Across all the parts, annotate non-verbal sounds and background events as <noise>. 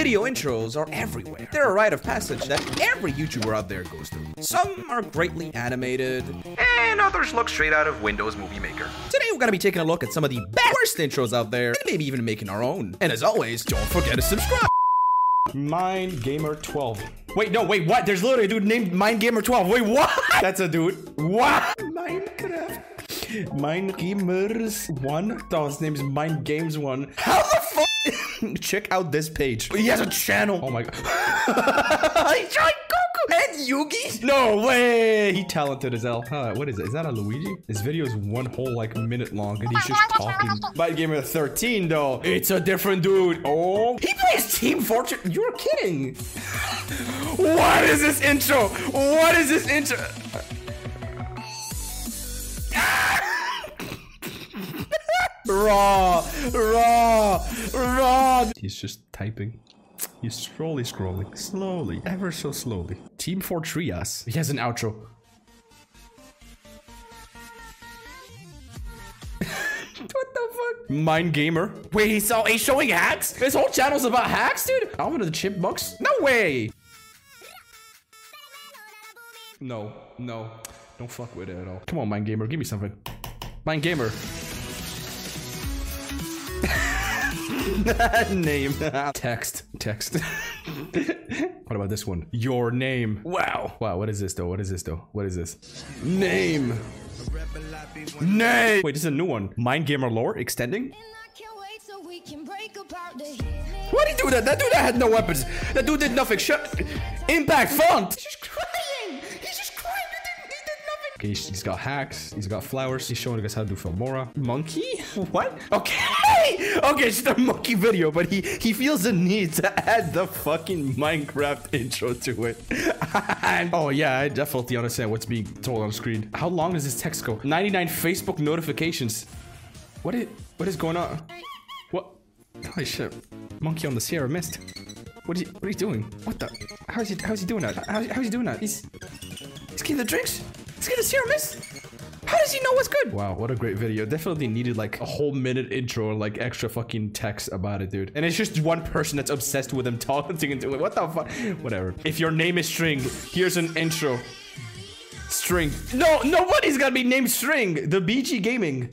Video intros are everywhere. They're a rite of passage that every YouTuber out there goes through. Some are greatly animated, and others look straight out of Windows Movie Maker. Today we're gonna be taking a look at some of the worst intros out there, and maybe even making our own. And as always, don't forget to subscribe. Mind Gamer 12. Wait, no, wait, what? There's literally a dude named Mind Gamer 12. Wait, what? <laughs> That's a dude. What? Minecraft. Mind Gamers 1? Oh, his name is Mind Games 1. How the fuck? <laughs> Check out this page. He has a channel. Oh my god. <laughs> he tried Goku and Yugi? No way. He talented as hell. Huh, what is it? Is that a Luigi? This video is one whole like minute long and he's just talking. Mind Gamer 13 though. It's a different dude. Oh. He plays Team Fortune. You're kidding. <laughs> What is this intro? What is this intro? Raw, raw, raw. He's just typing. He's slowly scrolling, slowly, ever so slowly. Team Fortress. He has an outro. <laughs> what the fuck? Mind gamer. Wait, he's, so, he's showing hacks? His whole channel's about hacks, dude? Alvin of the Chipmunks? No way. No, no. Don't fuck with it at all. Come on, Mind Gamer, give me something. Mind Gamer. <laughs> name. Text. Text. <laughs> what about this one? Your name. Wow. Wow, what is this though? What is this though? What is this? Name. Name. Wait, this is a new one. Mind Gamer lore extending? Why did he do that? That dude that had no weapons. That dude did nothing. Shut. Impact font. He's just crying. He's just crying. He did, he did nothing. Okay, he's, he's got hacks. He's got flowers. He's showing us how to do Filmora. Monkey? What? Okay. <laughs> Okay, it's just a monkey video, but he he feels the need to add the fucking Minecraft intro to it. <laughs> oh yeah, I definitely understand what's being told on screen. How long does this text go? 99 Facebook notifications. What is what is going on? What? Holy shit. Monkey on the Sierra Mist. What is he, what are you doing? What the? How is he, how is he doing that? How, how is he doing that? He's, he's getting the drinks? He's getting the Sierra Mist? How does he know what's good? Wow, what a great video. Definitely needed like a whole minute intro and like extra fucking text about it, dude. And it's just one person that's obsessed with him <laughs> talking into it. What the fuck? Whatever. If your name is String, here's an intro. String. No, nobody's gonna be named String. The BG Gaming.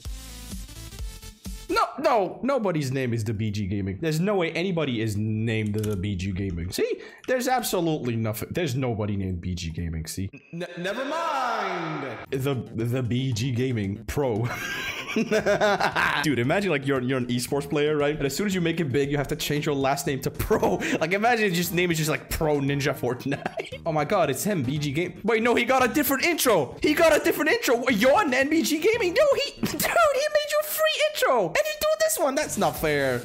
No, no, nobody's name is the BG Gaming. There's no way anybody is named the BG Gaming. See, there's absolutely nothing. There's nobody named BG Gaming. See, N never mind. The the BG Gaming Pro. <laughs> Dude, imagine like you're you're an esports player, right? And as soon as you make it big, you have to change your last name to Pro. <laughs> Like imagine just name is just like Pro Ninja Fortnite. <laughs> oh my God, it's him, BG Game. Wait, no, he got a different intro. He got a different intro. You're an NBG Gaming. No, he, dude, he made you a free intro, and he do this one. That's not fair.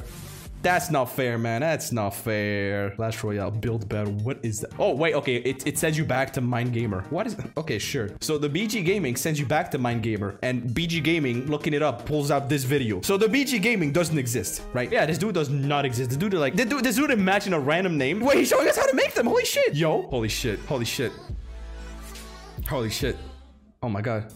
That's not fair, man. That's not fair. Clash Royale, build better. What is that? Oh, wait, okay. It, it sends you back to Mind Gamer. What is Okay, sure. So the BG Gaming sends you back to Mind Gamer, and BG Gaming, looking it up, pulls out this video. So the BG Gaming doesn't exist, right? Yeah, this dude does not exist. This dude, like, this dude, this dude imagine a random name. Wait, he's showing us how to make them. Holy shit. Yo. Holy shit. Holy shit. Holy shit. Oh my god.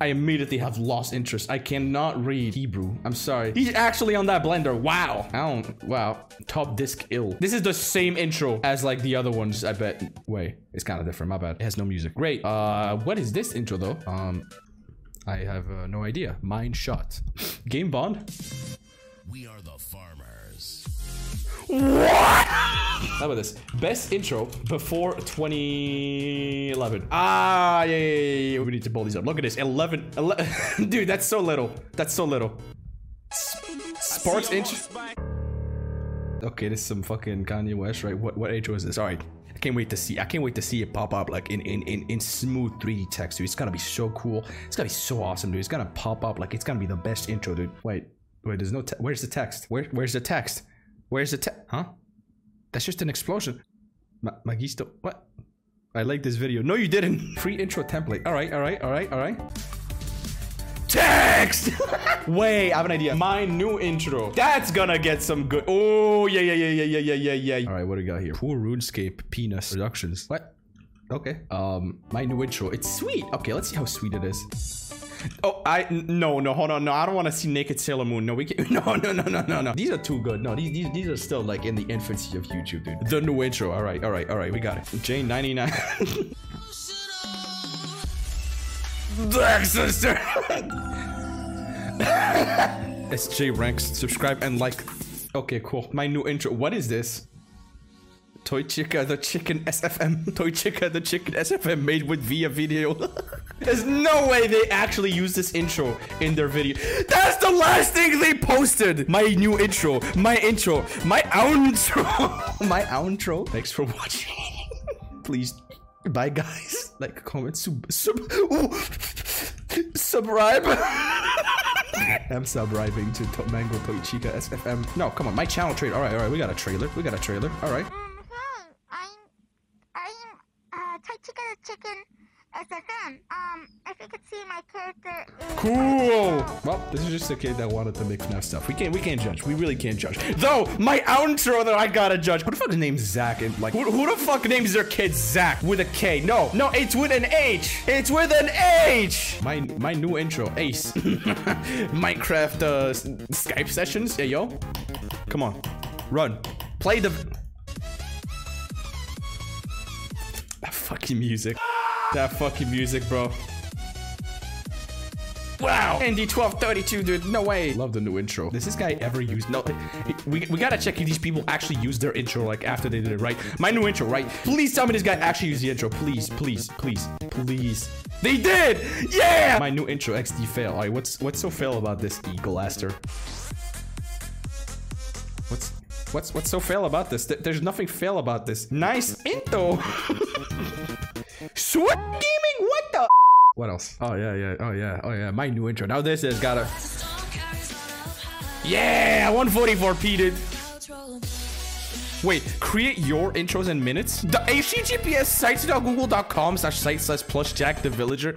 I immediately have lost interest. I cannot read Hebrew. I'm sorry. He's actually on that blender. Wow. I don't. Wow. Top disc ill. This is the same intro as like the other ones. I bet. Wait, it's kind of different. My bad. It has no music. Great. Uh, what is this intro though? Um, I have uh, no idea. Mind shot. Game Bond. We are the farmers. What? How about this? Best intro before 2011. Ah, yeah, yeah, yeah, yeah. We need to pull these up. Look at this. 11. 11. <laughs> Dude, that's so little. That's so little. S- Sports intro. Okay, this is some fucking Kanye West, right? What what intro is this? All right. I can't wait to see. I can't wait to see it pop up like in in in, in smooth 3D text, dude. It's gonna be so cool. It's gonna be so awesome, dude. It's gonna pop up like it's gonna be the best intro, dude. Wait, wait. There's no. Where's the text? Where Where's the text? Where's the text? Huh? That's just an explosion. Ma- Magisto. What? I like this video. No, you didn't. <laughs> Free intro template. All right, all right, all right, all right. Text! <laughs> Wait, I have an idea. My new intro. That's gonna get some good. Oh, yeah, yeah, yeah, yeah, yeah, yeah, yeah, yeah. All right, what do we got here? Poor RuneScape penis productions. What? Okay. Um, my new intro. It's sweet. Okay, let's see how sweet it is. Oh, I no no hold on no I don't want to see naked Sailor Moon. No, we can <laughs> no no no no no no. These are too good. No, these these, these are still like in the infancy of YouTube, dude. The new intro. All right, all right, all right. We got it. Jane ninety nine. Black <laughs> sister. <laughs> SJ ranks. Subscribe and like. Okay, cool. My new intro. What is this? Toy Chica the Chicken SFM. Toy Chica the Chicken SFM made with via video. <laughs> There's no way they actually use this intro in their video. That's the last thing they posted. My new intro. My intro. My outro. <laughs> my outro. Thanks for watching. <laughs> Please. Bye, guys. Like, comment, sub, sub, ooh, subscribe. I'm subscribing to Mango Toy Chica SFM. No, come on, my channel trailer. All right, all right, we got a trailer. We got a trailer. All right. Um, hi, I'm I'm uh Toy Chica the Chicken SFM. Um, if you could see my character is Cool. Well, this is just a kid that wanted to make FNAF stuff. We can't, we can't judge. We really can't judge. Though my outro that I gotta judge. Who the fuck names Zach? And like, who, who the fuck names their kid Zach with a K? No, no, it's with an H. It's with an H. My my new intro, Ace. <laughs> Minecraft uh, Skype sessions. Yeah, yo. Come on, run. Play the. Fucking music. That fucking music, bro. Wow! ND1232, dude, no way. Love the new intro. Does this guy ever use? No, we, we gotta check if these people actually use their intro like after they did it, right? My new intro, right? Please tell me this guy actually used the intro. Please, please, please, please. They did! Yeah! My new intro, XD fail. Alright, what's what's so fail about this, Eagle Aster? What's what's so fail about this? Th- There's nothing fail about this. Nice intro. <laughs> Sweat gaming? What the? What else? Oh yeah, yeah. Oh yeah. Oh yeah. My new intro. Now this has got a. Yeah, 144p, dude. Wait, create your intros in minutes? The HTTPS sites.google.com slash site slash plus Jack the Villager.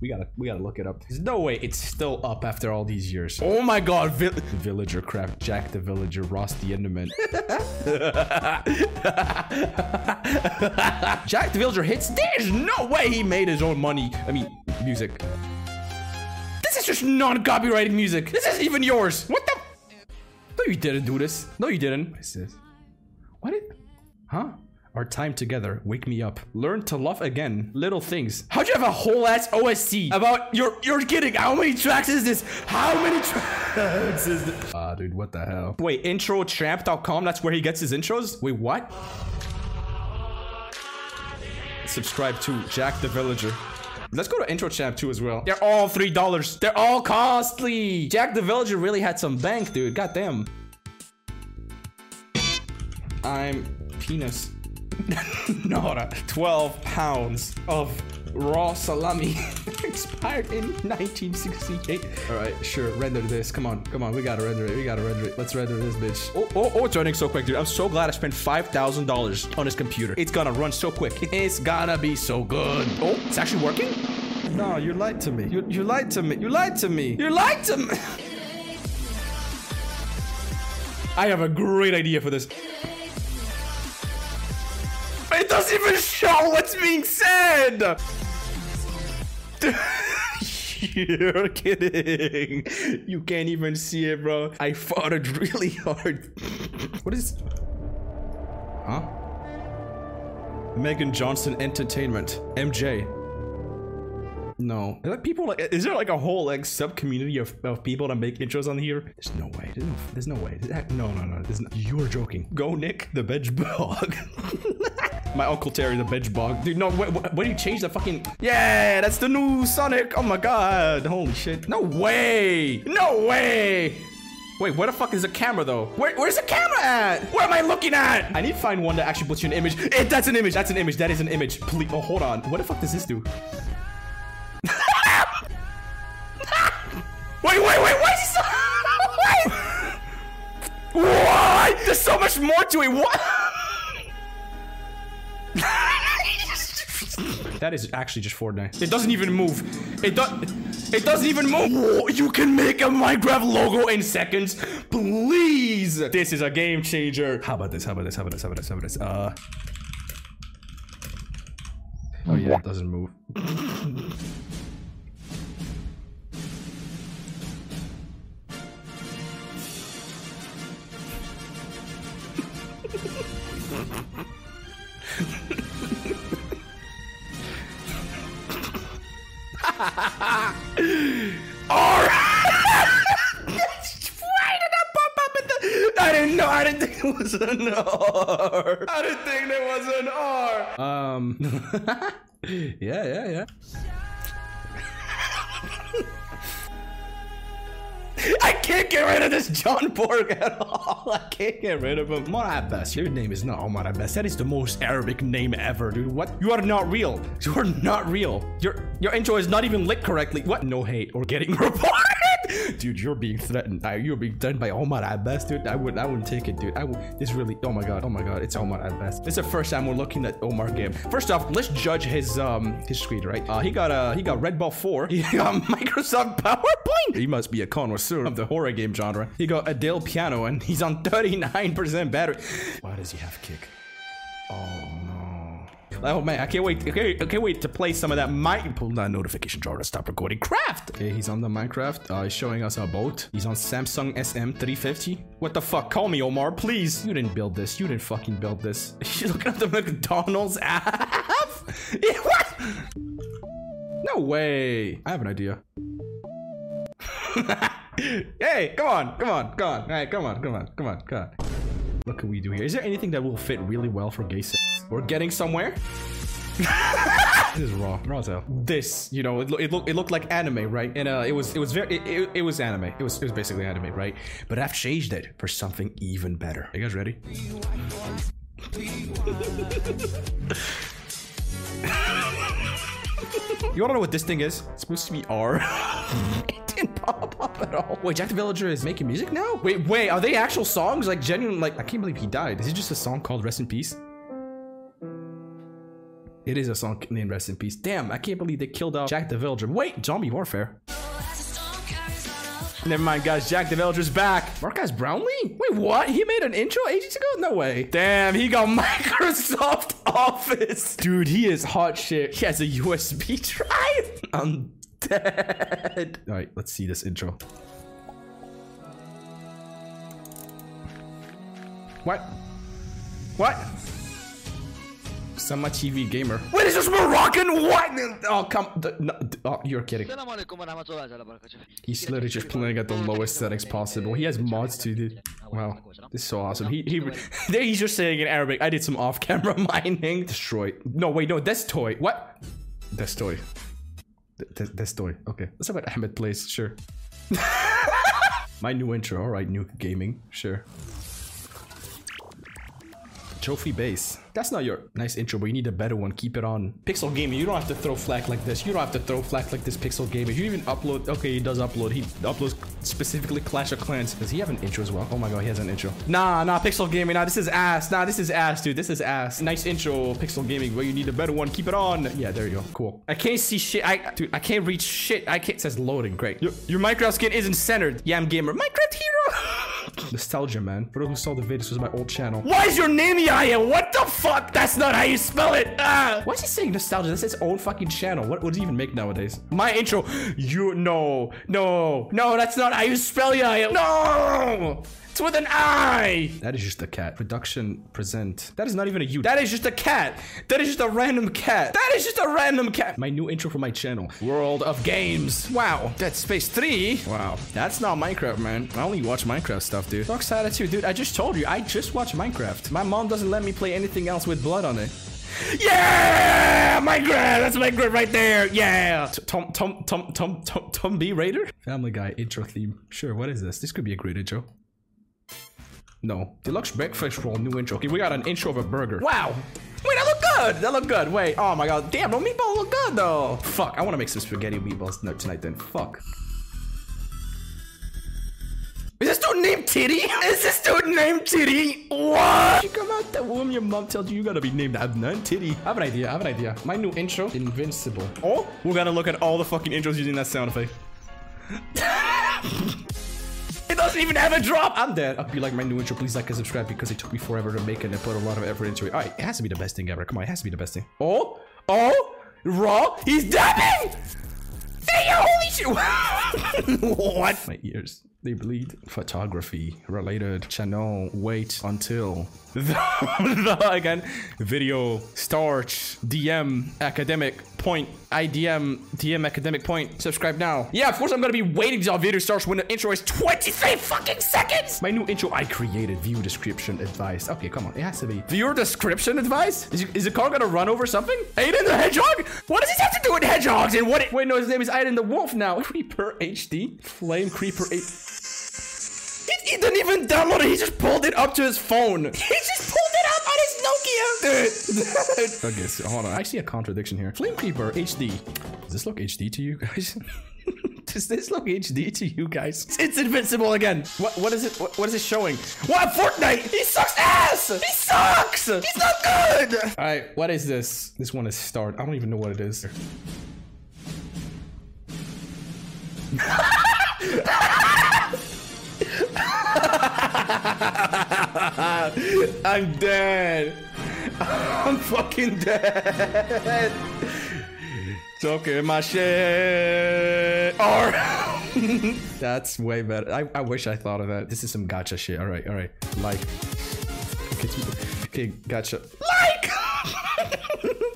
We gotta we gotta look it up. There's no way it's still up after all these years. Oh my god, Vi- Villager crap, Jack the Villager, Ross the Enderman. <laughs> Jack the Villager hits. There's no way he made his own money. I mean, music. This is just non-copyrighted music. This isn't even yours. What the? No, you didn't do this. No, you didn't. What is this? What? It? Huh? Our time together. Wake me up. Learn to love again. Little things. How'd you have a whole ass OSC about? You're you're kidding. How many tracks is this? How many tracks <laughs> is this? Ah, dude, what the hell? Wait, introchamp.com. That's where he gets his intros. Wait, what? Subscribe to Jack the Villager. Let's go to Intro Champ 2 as well. They're all $3. They're all costly. Jack the Villager really had some bank, dude. Goddamn. I'm penis. <laughs> Nora. 12 pounds of raw salami. <laughs> Expired in 1968. Alright, sure. Render this. Come on. Come on. We gotta render it. We gotta render it. Let's render this bitch. Oh, oh, oh, it's running so quick, dude. I'm so glad I spent $5,000 on this computer. It's gonna run so quick. It's gonna be so good. Oh, it's actually working? No, you lied to me. You, you lied to me. You lied to me. You lied to me. <laughs> I have a great idea for this. Doesn't even show what's being said! <laughs> You're kidding. You can't even see it, bro. I fought it really hard. <laughs> what is. Huh? Megan Johnson Entertainment. MJ. No. There people like is there like a whole like sub community of, of people that make intros on here? There's no way. There's no, there's no way. That- No, no, no. There's you're joking. Go Nick, the veg bog. <laughs> My uncle Terry, the veg bog. Dude, no. Wait, what, what do you change the fucking? Yeah, that's the new Sonic. Oh my god. Holy shit. No way. No way. Wait, where the fuck is the camera though? Where, where's the camera at? What am I looking at? I need to find one that actually puts you an image. Eh, that's an image. That's an image. That is an image. Please. Oh, hold on. What the fuck does this do? <laughs> Wait, wait, wait, why so... <laughs> Wait! What? <laughs> There's so much more to it. What? That is actually just Fortnite. It doesn't even move. It does. It doesn't even move. Whoa, you can make a Minecraft logo in seconds, please. This is a game changer. How about this? How about this? How about this? How about this? How about this? Uh. Oh yeah, it doesn't move. <laughs> R. Why did that pop up in the? I didn't know. I didn't think it was an R. I didn't think there was an R. Um. <laughs> yeah, yeah, yeah. <laughs> I can't get rid of this John Borg at all. <laughs> I can't get rid of him. Omar Abbas. Your name is not Omar Abbas. That is the most Arabic name ever, dude. What? You are not real. You are not real. Your your intro is not even lit correctly. What? No hate or getting <laughs> reported. Dude, you're being threatened. You're being threatened by Omar Abbas, dude. I would, I wouldn't take it, dude. I would. This really. Oh my god. Oh my god. It's Omar Abbas. This is the first time we're looking at Omar game. First off, let's judge his um his screen, right? Uh, he got uh he got Red Ball 4. <laughs> He got Microsoft PowerPoint. He must be a connoisseur of the horror game genre. He got Adele Piano, and he's on 39% battery. Why does he have kick? Oh no. Oh man, I can't wait. I can't, I can't wait to play some of that. Might pull that notification jar to stop recording. Craft. Okay, he's on the Minecraft. Uh, he's showing us a boat. He's on Samsung SM350. What the fuck? Call me Omar, please. You didn't build this. You didn't fucking build this. <laughs> You looking at the McDonald's app? <laughs> What? No way. I have an idea. <laughs> hey, come on, come on, come on. Hey, come on, come on, come on, come on. What can we do here? Is there anything that will fit really well for gay sex? We're getting somewhere. <laughs> this is raw, raw as hell. This, you know, it, lo- it looked it looked like anime, right? And uh, it was it was very it, it, it was anime. It was it was basically anime, right? But I've changed it for something even better. Are you guys ready? <laughs> You wanna know what this thing is? It's supposed to be R. <laughs> it didn't pop up at all. Wait, Jack the Villager is making music now? Wait, wait, are they actual songs? Like genuine, like I can't believe he died. Is it just a song called Rest in Peace? It is a song named Rest in Peace. Damn, I can't believe they killed off Jack the Villager. Wait, Zombie Warfare. Never mind, guys. Jack the Villager's back. Marques Brownlee? Wait, what? He made an intro ages ago? No way. Damn, he got <laughs> Microsoft Office. Dude, he is hot shit. He has a USB drive. <laughs> I'm dead. All right, let's see this intro. What? What? Sama TV gamer. Wait, is this Moroccan? What? Oh, come. No, oh, you're kidding. He's literally just playing at the lowest settings possible. He has mods too, dude. Wow, this is so awesome. He he. <laughs> there he's just saying in Arabic. I did some off-camera <laughs> mining. Destroy. No, wait, no. That's toy. What? That's toy. That's, toy. Okay. That's about Ahmed plays. Sure. <laughs> My new intro. All right, new gaming. Sure. Trophy base. That's not your nice intro, but you need a better one. Keep it on. Pixel Gaming, you don't have to throw flag like this. You don't have to throw flag like this, Pixel Gaming. You even upload. Okay, he does upload. He uploads specifically Clash of Clans. Does he have an intro as well? Oh my god, he has an intro. Nah, nah, Pixel Gaming. Nah, this is ass. Nah, this is ass, dude. This is ass. Nice intro, Pixel Gaming, but you need a better one. Keep it on. Yeah, there you go. Cool. I can't see shit. I, dude, I can't reach shit. I can't. It says loading. Great. Your, your Minecraft skin isn't centered. Yam Gamer. Minecraft Hero. <laughs> Nostalgia, man. For those who saw the video, this was my old channel. Why is your name Yaya? What the fuck? That's not how you spell it. Ah. Why is he saying nostalgia? That's his own fucking channel. What would he even make nowadays? My intro. You no, no, no. That's not how you spell Yaya. No. It's with an I. That is just a cat. Production present. That is not even a you. That is just a cat. That is just a random cat. That is just a random cat. My new intro for my channel. World of Games. Wow. Dead Space 3. Wow. That's not Minecraft, man. I only watch Minecraft stuff, dude. Dark Side too, dude. I just told you. I just watch Minecraft. My mom doesn't let me play anything else with blood on it. Yeah, Minecraft. That's Minecraft right there. Yeah. Tom, Tom, Tom, Tom, Tom, Tom B Raider. Family Guy intro theme. Sure. What is this? This could be a great intro. No. Deluxe breakfast roll, new intro. Okay, we got an intro of a burger. Wow. Wait, that look good. That look good. Wait. Oh my god. Damn, no meatball look good though. Fuck. I want to make some spaghetti meatballs tonight then. Fuck. Is this dude named Titty? Is this dude named Titty? What? You come out that womb, your mom tells you you gotta be named Adnan Titty. I have an idea. I have an idea. My new intro, Invincible. Oh, we're gonna look at all the fucking intros using that sound effect. <laughs> Doesn't even have a drop. I'm dead. I'll be like my new intro. Please like and subscribe because it took me forever to make it and I put a lot of effort into it. All right, it has to be the best thing ever. Come on, it has to be the best thing. Oh, oh, raw. He's dabbing. Hey, holy shit! <laughs> what? My ears. They bleed. Photography related channel. Wait until <laughs> the, the again. Video start. DM academic point. IDM DM academic point. Subscribe now. Yeah, of course I'm gonna be waiting till our video starts when the intro is 23 fucking seconds. My new intro I created. View description advice. Okay, come on. It has to be viewer description advice. Is, is the car gonna run over something? Aiden the hedgehog? What does this have to do with hedgehogs? And what? Wait, no, his name is Aiden the wolf now. <laughs> Creeper HD. Flame Creeper 8. He, he didn't even download it. He just pulled it up to his phone. He just pulled it up on his Nokia. Dude. okay, so hold on. I see a contradiction here. Flame Creeper HD. Does this look HD to you guys? <laughs> Does this look HD to you guys? It's invincible again. What? What is it? What, what is it showing? What? Fortnite? He sucks ass. He sucks. He's not good. All right. What is this? This one is start. I don't even know what it is. <laughs> <laughs> I'm dead. <laughs> I'm fucking dead. Talking my shit. Or <laughs> that's way better. I, I wish I thought of that. This is some gotcha shit. All right, all right. Like. Okay, okay gotcha. Like.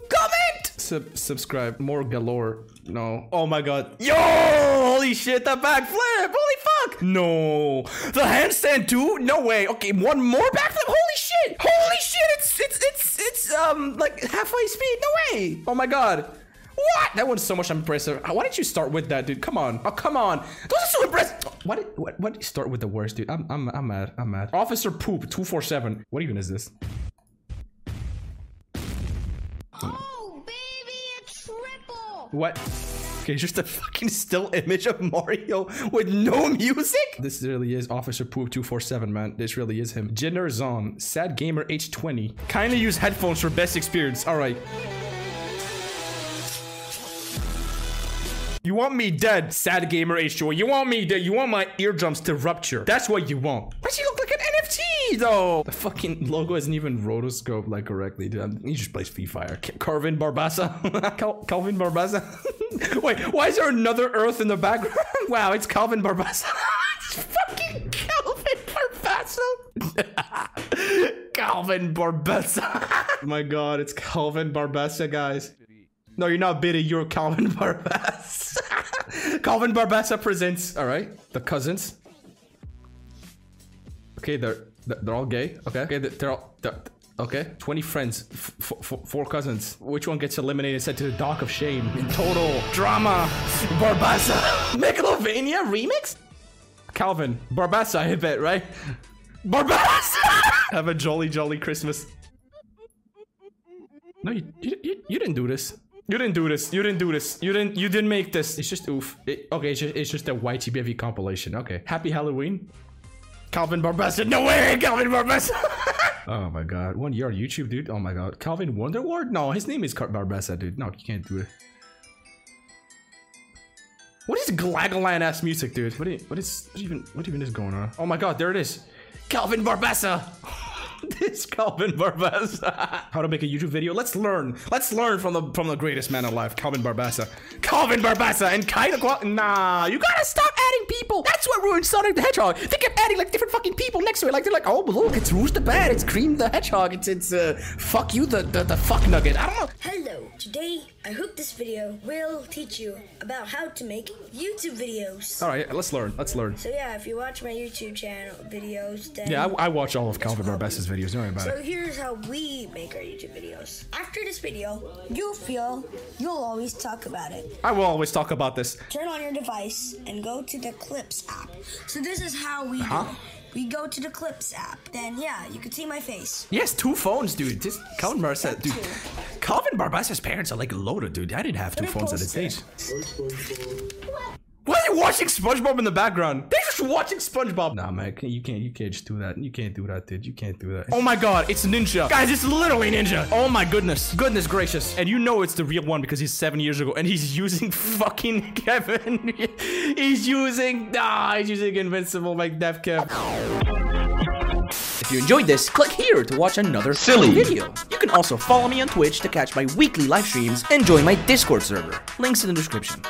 Comment. Sub subscribe. More galore. No. Oh my god. Yo! Holy shit! That backflip! Holy! No. The handstand too? No way. Okay, one more backflip. Holy shit! Holy shit! It's it's it's it's um like halfway speed. No way. Oh my god. What? That one's so much impressive. Why didn't you start with that, dude? Come on. Oh, come on. Those are so impressive. Why did, why, why did you start with the worst, dude? I'm, I'm, I'm mad. I'm mad. Officer Poop 247. What even is this? Oh, baby, a triple! What? <laughs> Okay, just a fucking still image of Mario with no music? This really is Officer Poop 247, man. This really is him. Jenner Zon, Sad Gamer H20. Kindly use headphones for best experience. All right. You want me dead, sad gamer H2O. You want me dead. You want my eardrums to rupture. That's what you want. Why does he look like an NFT though? The fucking logo isn't even rotoscope like correctly, dude. He just plays Free Fire. Ca- Carvin Barbassa. <laughs> Cal- Calvin Barbassa. <laughs> <laughs> Wait, why is there another Earth in the background? <laughs> wow, it's Calvin Barbassa. <laughs> it's fucking Calvin Barbassa. Calvin Barbassa. My god, it's Calvin Barbassa, guys. No, you're not Biddy, you're Calvin Barbassa. Calvin Barbassa presents, all right, the cousins. Okay, they're they're all gay. Okay, okay, they're all they're, okay. Twenty friends, f- f- four cousins. Which one gets eliminated? Sent to the dock of shame. In total drama, Barbassa. <laughs> Megalovania remix. Calvin Barbassa, I bet right. Barbassa. <laughs> Have a jolly jolly Christmas. No, you, you, you, you didn't do this. You didn't do this. You didn't do this. You didn't. You didn't make this. It's just oof. It, okay, it's just, it's just a YTBV compilation. Okay. Happy Halloween. Calvin Barbassa. No way, Calvin Barbassa. <laughs> oh my god. One year on YouTube, dude. Oh my god. Calvin Wonderward? No, his name is Car- Barbassa, dude. No, you can't do it. What is Glagalan ass music, dude? What is, what is what even what even is going on? Oh my god, there it is. Calvin Barbassa. <laughs> this Calvin Barbassa. <laughs> How to make a YouTube video? Let's learn. Let's learn from the from the greatest man alive, Calvin Barbassa. Calvin Barbassa and of nah. You gotta stop adding people. That's what ruined Sonic the Hedgehog. They kept adding like different fucking people next to it. Like they're like, oh look, it's Rouge the Bat, it's Cream the Hedgehog, it's it's uh fuck you the the, the fuck nugget. I don't know. Hello, today I hope this video will teach you about how to make YouTube videos. All right, let's learn. Let's learn. So yeah, if you watch my YouTube channel videos, then Yeah, I, I watch all of Calvin Barbessa's videos. Don't worry about So it. here's how we make our YouTube videos. After this video, you'll feel you'll always talk about it. I will always talk about this. Turn on your device and go to the Clips app. So this is how we Huh? We go to the Clips app. Then yeah, you can see my face. Yes, two phones, dude. This Calvin Barbassa, dude. Calvin Barbassa's parents are like loaded, dude. I didn't have two phones at post this age. Why are you watching SpongeBob in the background? They're just watching SpongeBob. Nah, man, you can't. You can't just do that. You can't do that, dude. You can't do that. Oh my God, it's Ninja, guys. It's literally Ninja. Oh my goodness, goodness gracious. And you know it's the real one because he's seven years ago, and he's using <laughs> fucking Kevin. <laughs> he's using. Ah, he's using Invincible like Dev Kev. If you enjoyed this, click here to watch another silly video. You can also follow me on Twitch to catch my weekly live streams and join my Discord server. Links in the description.